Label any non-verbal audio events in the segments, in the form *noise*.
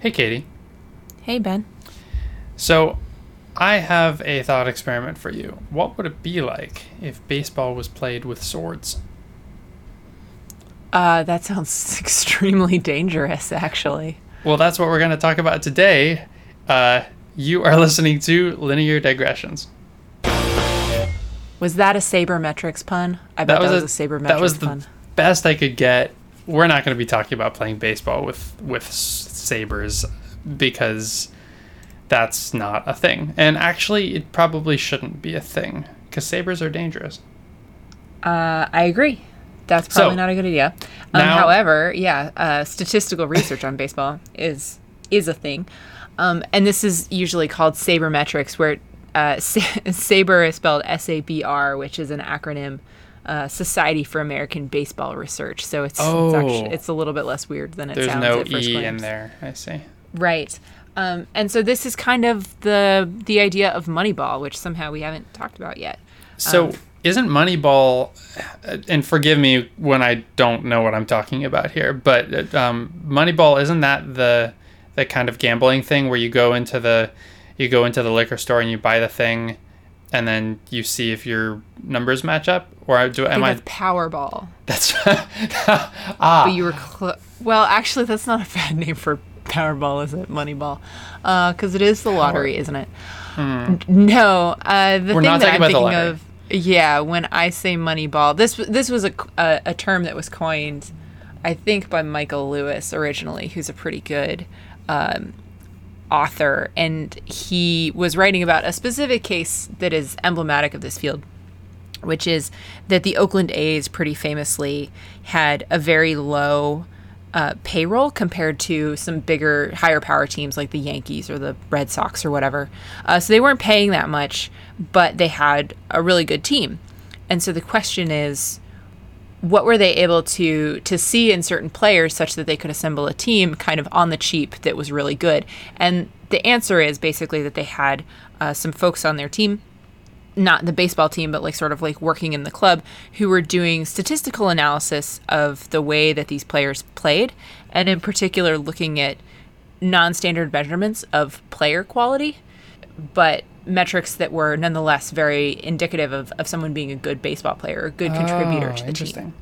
Hey, Katie. Hey, Ben. So, I have a thought experiment for you. What would it be like if baseball was played with swords? Uh, that sounds *laughs* extremely dangerous, actually. Well, that's what we're going to talk about today. Uh, you are *laughs* listening to Linear Digressions. Was that a sabermetrics pun? I bet that was, that was a, a sabermetrics That was the pun. best I could get. We're not going to be talking about playing baseball with with sabers because that's not a thing. And actually, it probably shouldn't be a thing because sabers are dangerous. Uh, I agree. That's probably so, not a good idea. Um, now, however, yeah, uh, statistical research on baseball is is a thing, um, and this is usually called sabermetrics, where uh, *laughs* saber is spelled S A B R, which is an acronym. Uh, Society for American Baseball Research. So it's oh, it's, actually, it's a little bit less weird than it there's sounds. There's no e in there. I see. Right. Um, and so this is kind of the the idea of Moneyball, which somehow we haven't talked about yet. So um, isn't Moneyball, and forgive me when I don't know what I'm talking about here, but um, Moneyball isn't that the the kind of gambling thing where you go into the you go into the liquor store and you buy the thing, and then you see if your numbers match up, or do I am I Powerball? That's *laughs* ah. But you were cl- well. Actually, that's not a bad *laughs* name for Powerball, is it? Moneyball, because uh, it is the lottery, Power. isn't it? Hmm. No, uh, the We're thing that I'm thinking of. Yeah, when I say Moneyball, this this was a, a, a term that was coined, I think, by Michael Lewis originally, who's a pretty good um, author, and he was writing about a specific case that is emblematic of this field, which is that the Oakland A's pretty famously had a very low uh, payroll compared to some bigger, higher power teams like the Yankees or the Red Sox or whatever. Uh, so they weren't paying that much, but they had a really good team. And so the question is, what were they able to to see in certain players such that they could assemble a team kind of on the cheap that was really good? And the answer is basically that they had uh, some folks on their team not the baseball team, but like sort of like working in the club, who were doing statistical analysis of the way that these players played, and in particular looking at non standard measurements of player quality, but metrics that were nonetheless very indicative of, of someone being a good baseball player, a good contributor oh, to the team.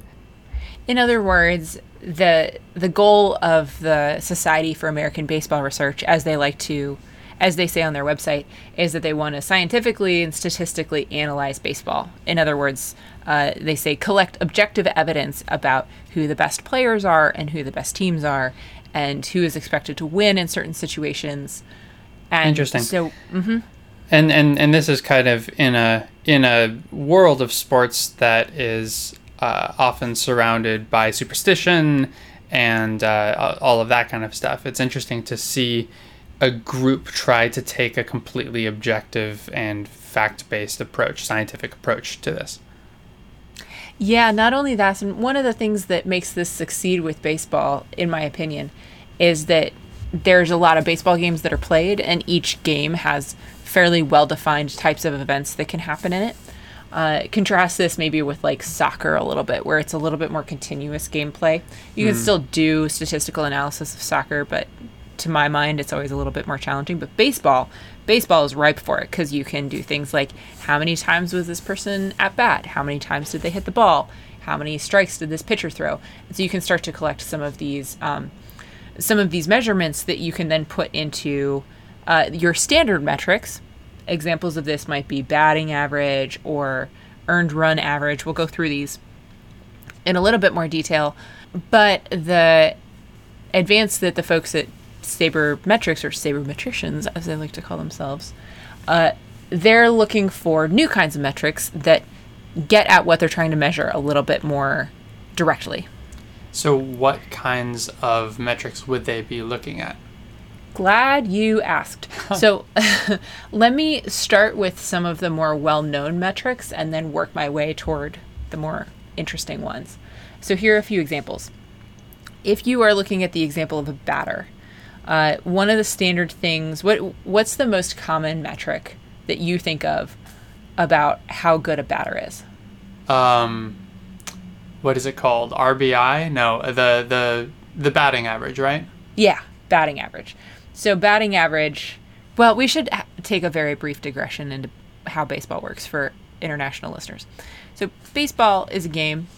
In other words, the the goal of the Society for American Baseball Research, as they like to as they say on their website, is that they want to scientifically and statistically analyze baseball. In other words, uh, they say collect objective evidence about who the best players are and who the best teams are, and who is expected to win in certain situations. And Interesting. So, mm-hmm. And and and this is kind of in a in a world of sports that is uh, often surrounded by superstition and uh, all of that kind of stuff. It's interesting to see a group try to take a completely objective and fact based approach, scientific approach to this. Yeah, not only that, and one of the things that makes this succeed with baseball, in my opinion, is that there's a lot of baseball games that are played, and each game has fairly well defined types of events that can happen in it. Uh, contrast this maybe with like soccer a little bit, where it's a little bit more continuous gameplay. You can mm. still do statistical analysis of soccer, but to my mind, it's always a little bit more challenging. But baseball, baseball is ripe for it because you can do things like how many times was this person at bat? How many times did they hit the ball? How many strikes did this pitcher throw? And so you can start to collect some of these um, some of these measurements that you can then put into uh, your standard metrics. Examples of this might be batting average or earned run average. We'll go through these in a little bit more detail, but the advance that the folks at sabermetrics or sabermetricians, as they like to call themselves, uh, they're looking for new kinds of metrics that get at what they're trying to measure a little bit more directly. So, what kinds of metrics would they be looking at? Glad you asked. *laughs* so, *laughs* let me start with some of the more well known metrics and then work my way toward the more interesting ones. So, here are a few examples. If you are looking at the example of a batter, uh, one of the standard things. What what's the most common metric that you think of about how good a batter is? Um, what is it called? RBI? No, the the the batting average, right? Yeah, batting average. So batting average. Well, we should take a very brief digression into how baseball works for international listeners. So baseball is a game,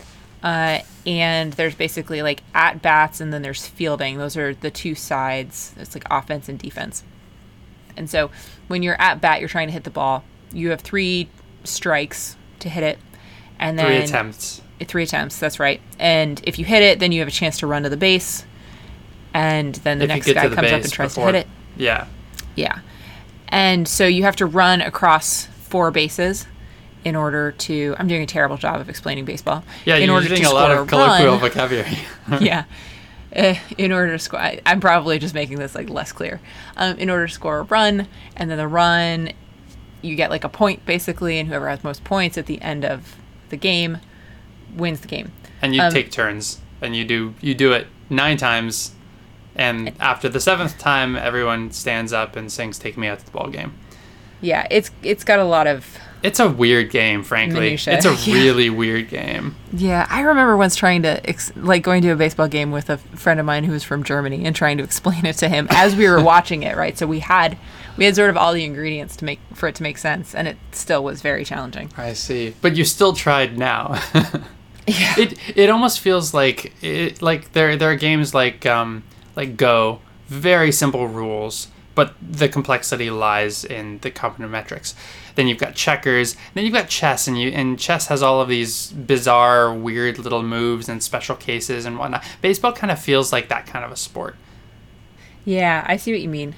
uh, and there's basically like at bats and then there's fielding. Those are the two sides. It's like offense and defense. And so when you're at bat, you're trying to hit the ball. You have three strikes to hit it, and then Three attempts. Three attempts. That's right. And if you hit it, then you have a chance to run to the base, and then the If next guy the comes up and tries before- to hit it. Yeah. Yeah. And so you have to run across four bases in order to. I'm doing a terrible job of explaining baseball. Yeah, in you're order using to a lot of colloquial run- vocabulary. *laughs* yeah. Uh, in order to score, I, I'm probably just making this like less clear. Um, in order to score a run, and then the run, you get like a point basically, and whoever has most points at the end of the game wins the game. and you Um, take turns, and you do you do it nine times, and after the seventh time, everyone stands up and sings "Take Me Out to the Ball Game." Yeah, it's it's got a lot of It's a weird game, frankly. Minutia, It's a *laughs* yeah. really weird game. Yeah, I remember once trying to ex- like going to a baseball game with a friend of mine who was from Germany and trying to explain it to him as we were watching it. Right, so we had we had sort of all the ingredients to make for it to make sense, and it still was very challenging. I see, but you still tried now. *laughs* Yeah, it it almost feels like it like there there are games like um like Go, very simple rules, but the complexity lies in the combinatorics. Then you've got checkers, then you've got chess, and you and chess has all of these bizarre, weird little moves and special cases and whatnot. Baseball kind of feels like that kind of a sport. yeah, I see what you mean.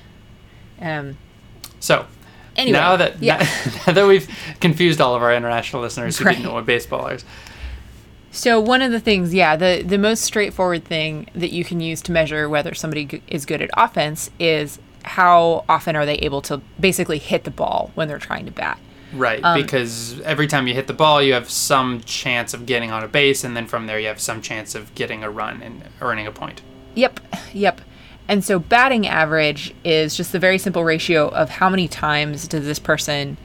Um, So Anyway, now that yeah. *laughs* now that we've confused all of our international listeners who Right. didn't know what baseball is, So one of the things, yeah, the the most straightforward thing that you can use to measure whether somebody g- is good at offense is how often are they able to basically hit the ball when they're trying to bat. Right, Um, because every time you hit the ball, you have some chance of getting on a base, and then from there, you have some chance of getting a run and earning a point. Yep, yep. And so batting average is just the very simple ratio of how many times does this person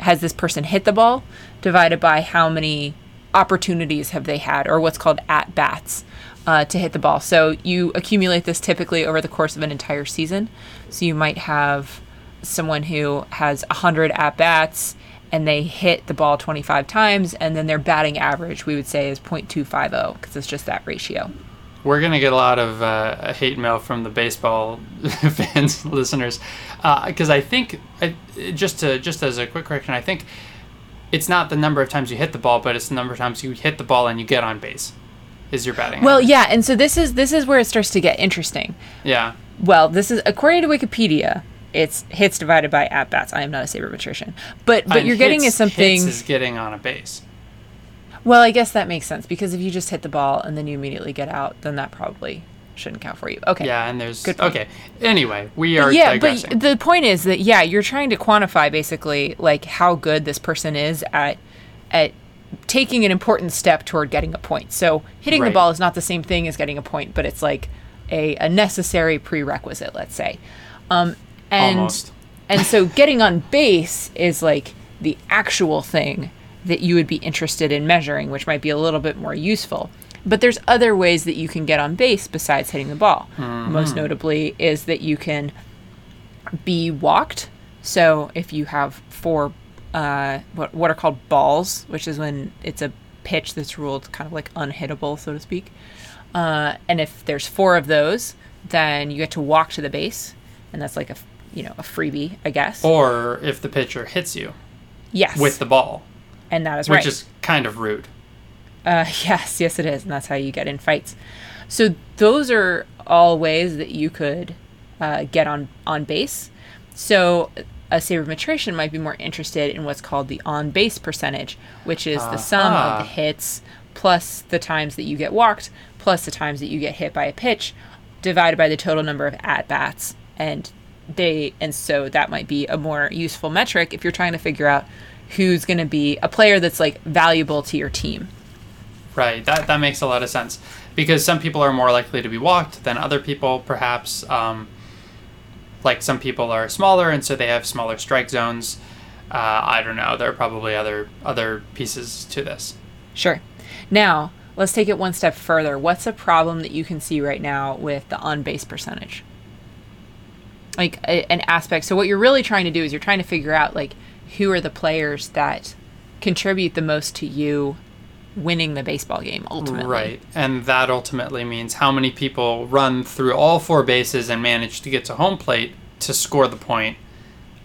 has this person hit the ball divided by how many opportunities have they had or what's called at bats uh, to hit the ball. So you accumulate this typically over the course of an entire season. So you might have someone who has 100 at bats and they hit the ball 25 times and then their batting average we would say is 0.250 because it's just that ratio. We're gonna get a lot of uh, hate mail from the baseball *laughs* fans, listeners, because I think I, just to just as a quick correction, I think it's not the number of times you hit the ball, but it's the number of times you hit the ball and you get on base. Is your batting? Well, average. yeah, and so this is this is where it starts to get interesting. yeah. Well, this is according to Wikipedia, it's hits divided by at bats. I am not a sabermetrician, but but And you're getting is something. Hits is getting on a base. well, I guess that makes sense because if you just hit the ball and then you immediately get out, then that probably shouldn't count for you. Okay. Yeah, and there's Good point. okay. Anyway, we are yeah, digressing. but the point is that yeah, you're trying to quantify basically like how good this person is at at taking an important step toward getting a point. So hitting Right. the ball is not the same thing as getting a point, but it's like a, a necessary prerequisite, let's say. Um, and Almost. and so getting on base is like the actual thing that you would be interested in measuring, which might be a little bit more useful. But there's other ways that you can get on base besides hitting the ball. Mm-hmm. Most notably is that you can be walked. So if you have four, uh, what what are called balls, which is when it's a pitch that's ruled kind of like unhittable, so to speak. Uh, and if there's four of those, then you get to walk to the base, and that's like a you know a freebie, I guess. or if the pitcher hits you yes, with the ball, and that is which right. is kind of rude. Uh, *laughs* yes, yes, it is, and that's how you get in fights. So those are all ways that you could uh, get on on base. So a sabermetrician might be more interested in what's called the on base percentage, which is the sum of the hits plus the times that you get walked plus the times that you get hit by a pitch divided by the total number of at bats and they and so that might be a more useful metric if you're trying to figure out who's going to be a player that's like valuable to your team Right. That that makes a lot of sense because some people are more likely to be walked than other people. Perhaps, um, like some people are smaller and so they have smaller strike zones. Uh, I don't know. There are probably other other pieces to this. Sure. Now, let's take it one step further. What's a problem that you can see right now with the on base percentage? like a, an aspect. So what you're really trying to do is you're trying to figure out like who are the players that contribute the most to you winning the baseball game ultimately. Right. And that ultimately means how many people run through all four bases and manage to get to home plate to score the point.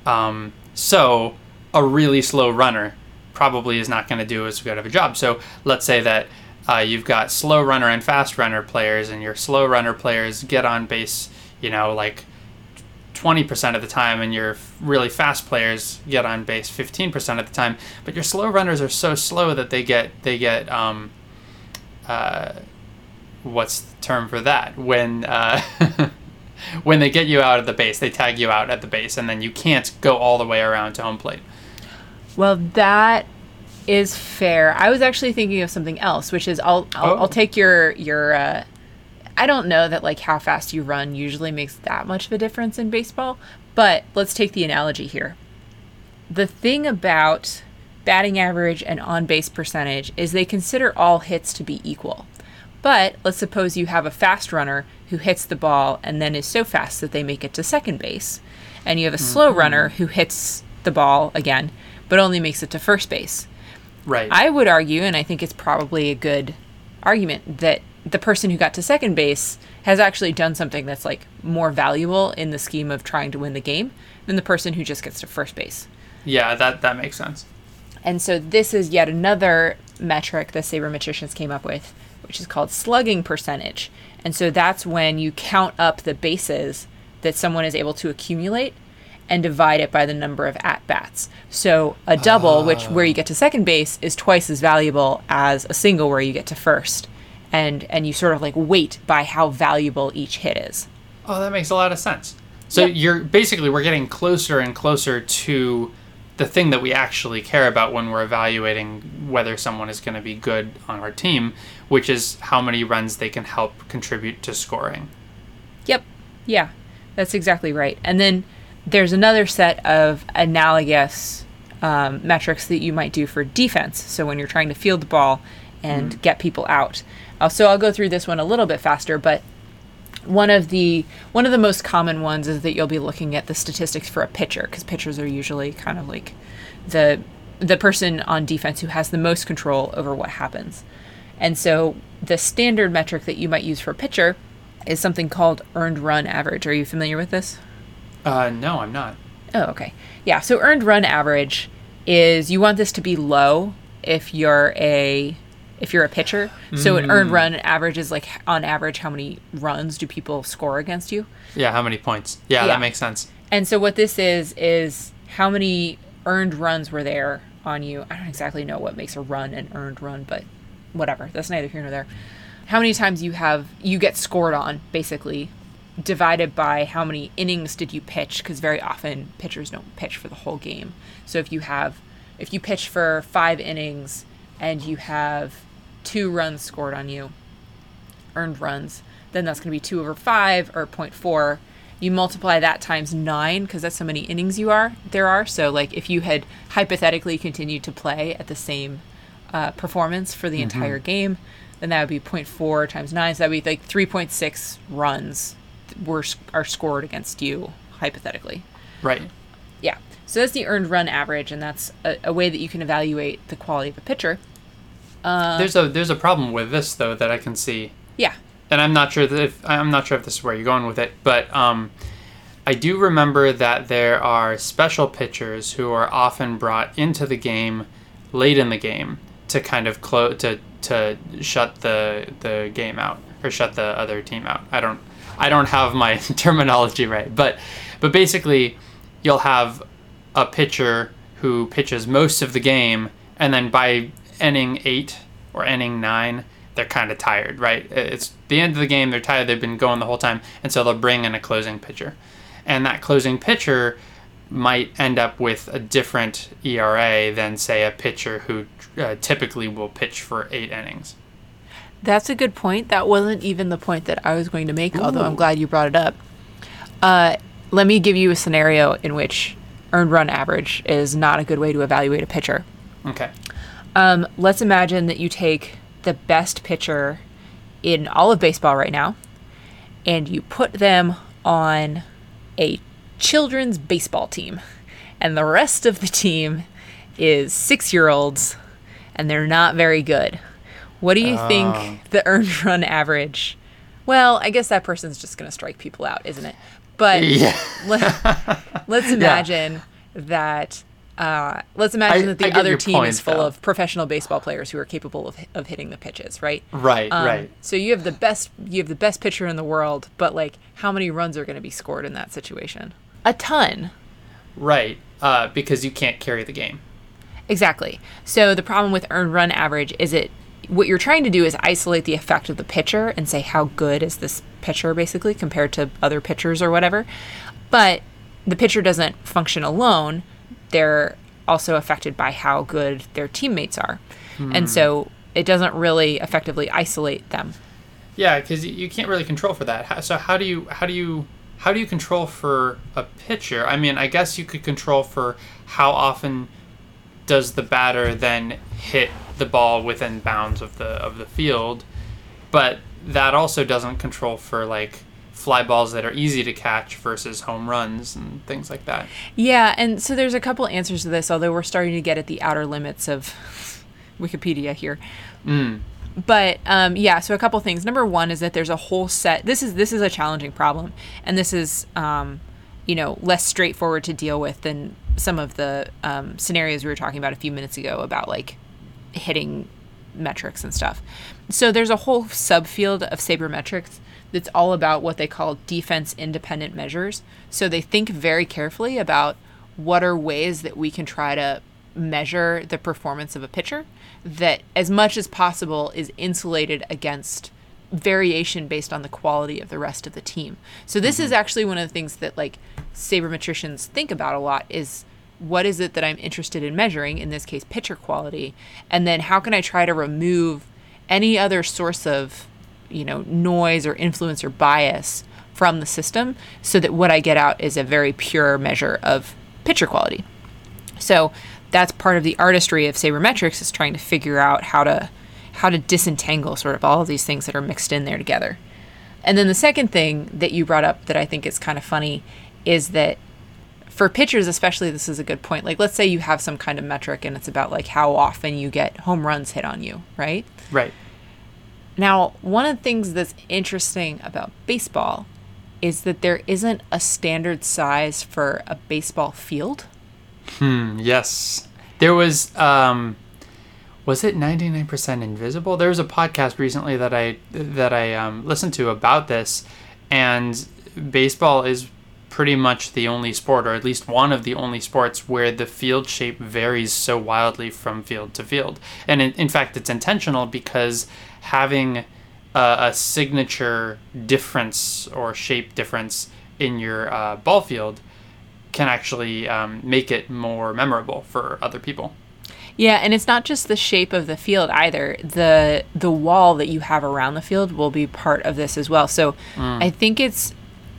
Um, so a really slow runner probably is not going to do as good of a job. So let's say that uh, you've got slow runner and fast runner players, and your slow runner players get on base, you know, like 20% of the time, and your really fast players get on base 15% of the time. But your slow runners are so slow that they get they get um, uh, what's the term for that when uh, *laughs* when they get you out of the base, they tag you out at the base, and then you can't go all the way around to home plate. Well, that is fair. I was actually thinking of something else, which is I'll I'll, Oh. I'll take your your. Uh, I don't know that like how fast you run usually makes that much of a difference in baseball, but let's take the analogy here. The thing about batting average and on base percentage is they consider all hits to be equal. But let's suppose you have a fast runner who hits the ball and then is so fast that they make it to second base, and you have a slow mm-hmm. runner who hits the ball again but only makes it to first base. Right. I would argue, and I think it's probably a good argument, that the person who got to second base has actually done something that's like more valuable in the scheme of trying to win the game than the person who just gets to first base. yeah, that that makes sense. And so this is yet another metric the sabermetricians came up with, which is called slugging percentage. And so that's when you count up the bases that someone is able to accumulate and divide it by the number of at bats. So a double, which where you get to second base, is twice as valuable as a single where you get to first. And and you sort of like weight by how valuable each hit is. Oh, that makes a lot of sense. So Yep. you're basically we're getting closer and closer to the thing that we actually care about when we're evaluating whether someone is going to be good on our team, which is how many runs they can help contribute to scoring. Yep. Yeah, that's exactly right. And then there's another set of analogous um, metrics that you might do for defense. So when you're trying to field the ball and get people out. Uh, so I'll go through this one a little bit faster, but one of the one of the most common ones is that you'll be looking at the statistics for a pitcher because pitchers are usually kind of like the the person on defense who has the most control over what happens. And so the standard metric that you might use for a pitcher is something called earned run average. Are you familiar with this? Uh, no, I'm not. Oh, okay. Yeah, so earned run average is you want this to be low if you're a if you're a pitcher. So an earned mm. run average is like on average how many runs do people score against you? Yeah, how many points? Yeah, Yeah. that makes sense. And so what this is is how many earned runs were there on you. I don't exactly know what makes a run an earned run, but whatever. That's neither here nor there. How many times you have you get scored on basically divided by how many innings did you pitch because very often pitchers don't pitch for the whole game. So if you have if you pitch for 5 innings and you have 2 runs scored on you, earned runs, then that's going to be 2 over 5 or 0.4. You multiply that times 9 because that's how many innings you are there are. So like if you had hypothetically continued to play at the same uh, performance for the entire game, then that would be 0.4 times 9. So that would be like 3.6 runs were are scored against you hypothetically. Right. Yeah. So that's the earned run average, and that's a, a way that you can evaluate the quality of a pitcher. There's a there's a problem with this though that I can see. Yeah. and I'm not sure that if I'm not sure if this is where you're going with it, but um, I do remember that there are special pitchers who are often brought into the game late in the game to kind of close to to shut the the game out or shut the other team out. I don't I don't have my *laughs* terminology right, but but basically you'll have a pitcher who pitches most of the game and then by inning 8 or inning 9 they're kind of tired, right? It's the end of the game, they're tired, they've been going the whole time, and so they'll bring in a closing pitcher. And that closing pitcher might end up with a different ERA than, say, a pitcher who uh, typically will pitch for eight innings. That's a good point. That wasn't even the point that I was going to make, although I'm glad you brought it up. Uh, let me give you a scenario in which earned run average is not a good way to evaluate a pitcher. Okay. Um, let's imagine that you take the best pitcher in all of baseball right now and you put them on a children's baseball team, and the rest of the team is six year olds, and they're not very good. What do you Oh. think the earned *laughs* run average? Well, I guess that person's just going to strike people out, isn't it? But Yeah. let, *laughs* us imagine that. Uh, let's imagine I- that the other your team is full though. of professional baseball players who are capable of, of hitting the pitches, right? Right, Um, right. So you have the best you have the best pitcher in the world, but like how many runs are going to be scored in that situation? A ton. Right. Uh, because you can't carry the game. Exactly. So the problem with earned run average is it what you're trying to do is isolate the effect of the pitcher and say how good is this pitcher basically compared to other pitchers or whatever. But the pitcher doesn't function alone. They're also affected by how good their teammates are. And so hmm. it doesn't really effectively isolate them. Yeah, because you can't really control for that. So how do you how do you how do you control for a pitcher? I mean, I guess you could control for how often does the batter then hit the ball within bounds of the of the field, but that also doesn't control for like fly balls that are easy to catch versus home runs and things like that. Yeah, and so there's a couple answers to this, although we're starting to get at the outer limits of *laughs* Wikipedia here. Mm. But um, yeah, so a couple things. Number one is that there's a whole set. This is this is a challenging problem, and this is um, you know less straightforward to deal with than some of the um, scenarios we were talking about a few minutes ago about like hitting metrics and stuff. So there's a whole subfield of sabermetrics that's all about what they call defense independent measures. So they think very carefully about what are ways that we can try to measure the performance of a pitcher that as much as possible is insulated against variation based on the quality of the rest of the team. So this is mm-hmm. actually one of the things that like sabermetricians think about a lot is what is it that I'm interested in measuring, in this case pitcher quality, and then how can I try to remove any other source of, you know, noise or influence or bias from the system so that what I get out is a very pure measure of pitcher quality. So that's part of the artistry of sabermetrics is trying to figure out how to how to disentangle sort of all of these things that are mixed in there together. And then the second thing that you brought up that I think is kind of funny is that for pitchers especially this is a good point. Like let's say you have some kind of metric and it's about like how often you get home runs hit on you, right? Right. Now, one of the things that's interesting about baseball is that there isn't a standard size for a baseball field. Hmm, yes. There was um was it 99% invisible? There was a podcast recently that I that I um, listened to about this and baseball is pretty much the only sport or at least one of the only sports where the field shape varies so wildly from field to field. And in, in fact it's intentional because having a, a signature difference or shape difference in your uh, ball field can actually um, make it more memorable for other people. Yeah, and it's not just the shape of the field either. The the wall that you have around the field will be part of this as well. So I think it's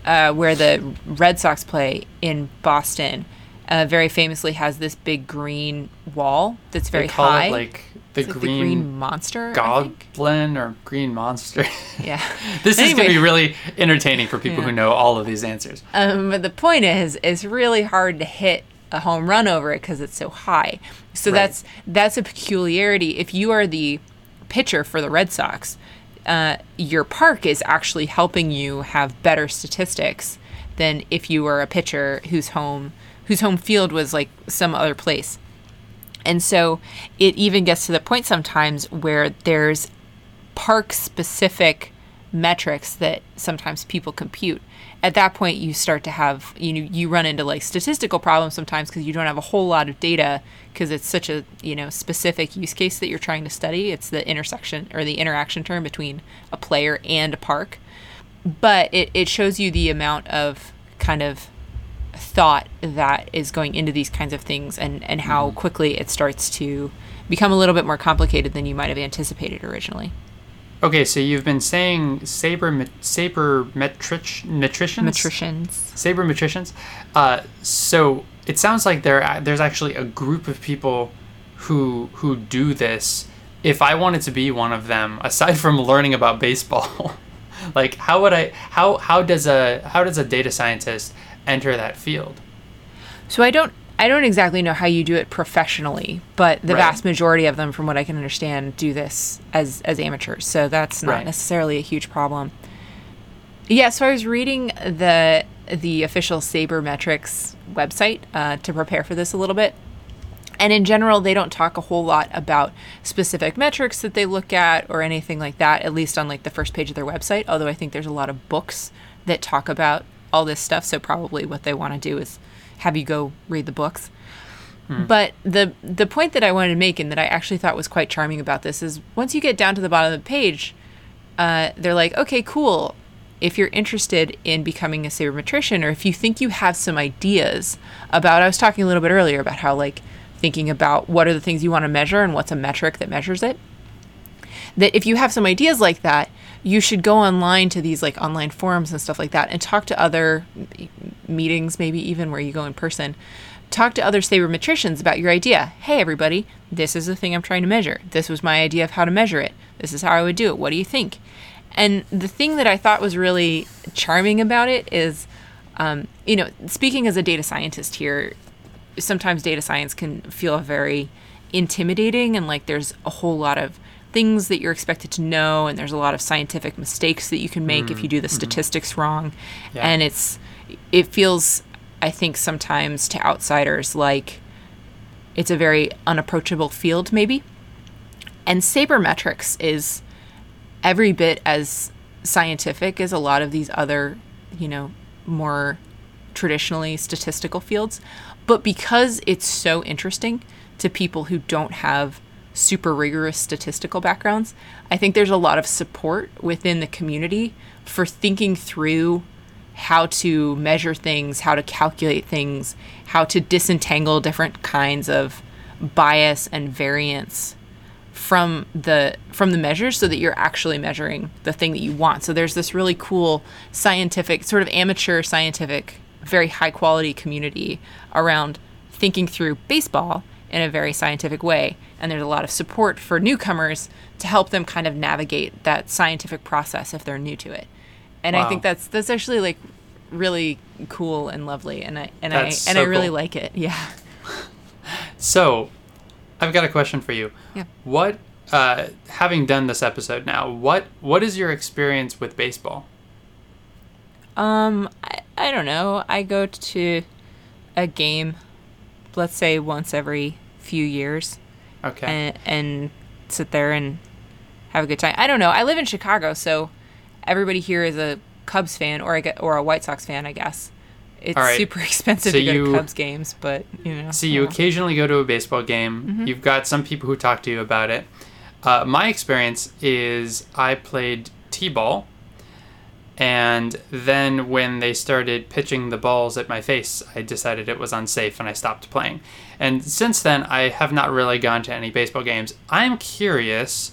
uh, where the Red Sox play in Boston. Uh, very famously has this big green wall that's very they call high. it like the, like green, the green monster. Goblin or green monster. Yeah. *laughs* this is going to be really entertaining for people who know all of these answers. Um, but the point is, it's really hard to hit a home run over it because it's so high. So Right. that's that's a peculiarity. If you are the pitcher for the Red Sox, uh, your park is actually helping you have better statistics than if you were a pitcher whose home whose home field was like some other place. And so it even gets to the point sometimes where there's park specific metrics that sometimes people compute. At that point you start to have you know you run into like statistical problems sometimes because you don't have a whole lot of data because it's such a you know specific use case that you're trying to study. It's the intersection or the interaction term between a player and a park. But it, it shows you the amount of kind of thought that is going into these kinds of things and, and how quickly it starts to become a little bit more complicated than you might have anticipated originally. Okay, so you've been saying saber saber metric metricians Metricians. sabermetricians. Uh, so it sounds like there there's actually a group of people who who do this. If I wanted to be one of them, aside from learning about baseball, *laughs* like how would I how how does a how does a data scientist enter that field. So I don't I don't exactly know how you do it professionally, but the Right. vast majority of them, from what I can understand, do this as as amateurs. So that's not Right. necessarily a huge problem. Yeah, so I was reading the the official Sabermetrics website uh, to prepare for this a little bit. And in general, they don't talk a whole lot about specific metrics that they look at or anything like that, at least on like the first page of their website. Although I think there's a lot of books that talk about all this stuff. So probably what they want to do is have you go read the books. But the the point that I wanted to make and that I actually thought was quite charming about this is once you get down to the bottom of the page, uh, they're like, okay, cool. If you're interested in becoming a sabermetrician, or if you think you have some ideas about, I was talking a little bit earlier about how like thinking about what are the things you want to measure and what's a metric that measures it. That if you have some ideas like that, you should go online to these like online forums and stuff like that and talk to other meetings, maybe even where you go in person. Talk to other sabermetricians about your idea. Hey, everybody, this is the thing I'm trying to measure. This was my idea of how to measure it. This is how I would do it. What do you think? And the thing that I thought was really charming about it is, um, you know, speaking as a data scientist here, sometimes data science can feel very intimidating and like there's a whole lot of things that you're expected to know and there's a lot of scientific mistakes that you can make if you do the mm-hmm. statistics wrong. Yeah. and it's it feels i think sometimes to outsiders like it's a very unapproachable field maybe. And sabermetrics is every bit as scientific as a lot of these other you know more traditionally statistical fields. But because it's so interesting to people who don't have super rigorous statistical backgrounds i think there's a lot of support within the community for thinking through how to measure things how to calculate things how to disentangle different kinds of bias and variance from the from the measures so that you're actually measuring the thing that you want. So there's this really cool scientific sort of amateur scientific very high quality community around thinking through baseball in a very scientific way and there's a lot of support for newcomers to help them kind of navigate that scientific process if they're new to it. And I think that's that's actually like really cool and lovely and I and That's I and so I really cool. like it. *laughs* Yeah. So, I've got a question for you. Yeah. What, uh, having done this episode now, what what is your experience with baseball? Um, I, I don't know. I go to a game, let's say once every few years, Okay. and, and sit there and have a good time. I don't know. I live in Chicago, so everybody here is a Cubs fan or a, gu- or a White Sox fan, I guess. It's right. super *laughs* expensive So to go you- to Cubs games, but you know. So you yeah. occasionally go to a baseball game. Mm-hmm. You've got some people who talk to you about it. Uh, my experience is I played t-ball, and then when they started pitching the balls at my face, I decided it was unsafe and I stopped playing. And since then, I have not really gone to any baseball games. I'm curious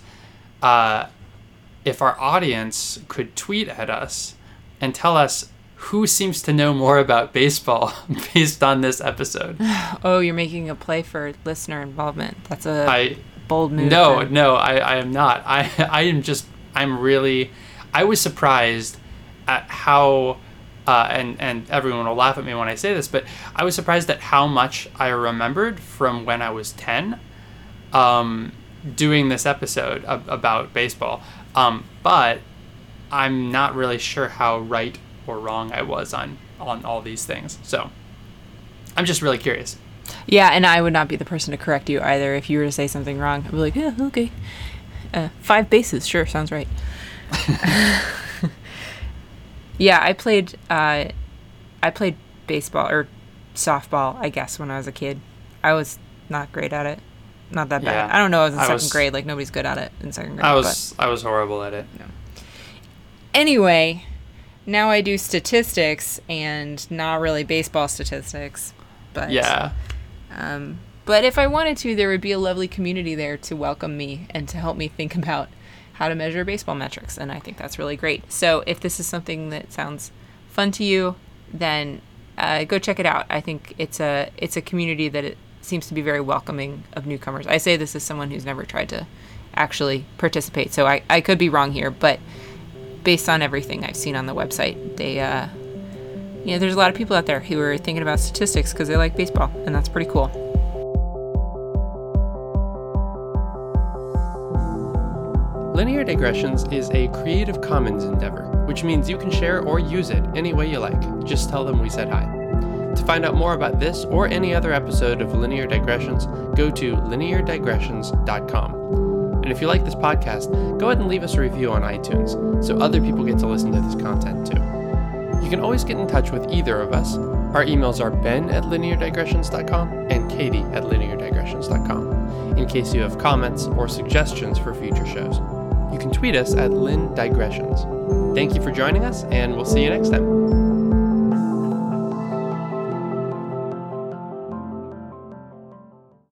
uh, if our audience could tweet at us and tell us who seems to know more about baseball *laughs* based on this episode. *sighs* Oh, you're making a play for listener involvement. That's a I bold move. no then. no I, I am not I *laughs* I am just I'm really I was surprised at how uh, and and everyone will laugh at me when I say this but I was surprised at how much I remembered from when I was ten um, doing this episode ab- about baseball um, but I'm not really sure how right or wrong I was on on all these things so I'm just really curious Yeah, and I would not be the person to correct you either if you were to say something wrong. I'd be like, yeah, okay. Uh, five bases, sure, sounds right. *laughs* *laughs* yeah, I played. Uh, I played baseball or softball, I guess, when I was a kid. I was not great at it. Not that bad. Yeah, I don't know. I was in I second was- grade. Like nobody's good at it in second grade. I but- was I was horrible at it anyway, now I do statistics and not really baseball statistics. But yeah Um, but if I wanted to, there would be a lovely community there to welcome me and to help me think *laughs* about how to measure baseball metrics. And I think that's really great. So if this is something that sounds fun to you, then uh, go check it out. I think it's a it's a community that it seems to be very welcoming of newcomers. I say this as someone who's never tried to actually participate, so I, I could be wrong here, but based on everything I've seen on the website, they uh, you know, there's a lot of people out there who are thinking about statistics because they like baseball, and that's pretty cool. Linear Digressions is a Creative Commons endeavor, which means you can share or use it any way you like. Just tell them we said hi. To find out more about this or any other episode of Linear Digressions, go to lineardigressions.com. And if you like this podcast, go ahead and leave us a review on iTunes so other people get to listen to this content too. You can always get in touch with either of us. Our emails are ben at lineardigressions.com and katie at lineardigressions.com in case you have comments or suggestions for future shows. You can tweet us at Lin Digressions. Thank you for joining us, and we'll see you next time.